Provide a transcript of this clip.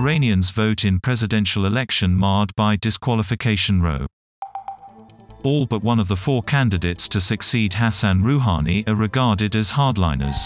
Iranians vote in presidential election marred by disqualification row. All but one of the four candidates to succeed Hassan Rouhani are regarded as hardliners.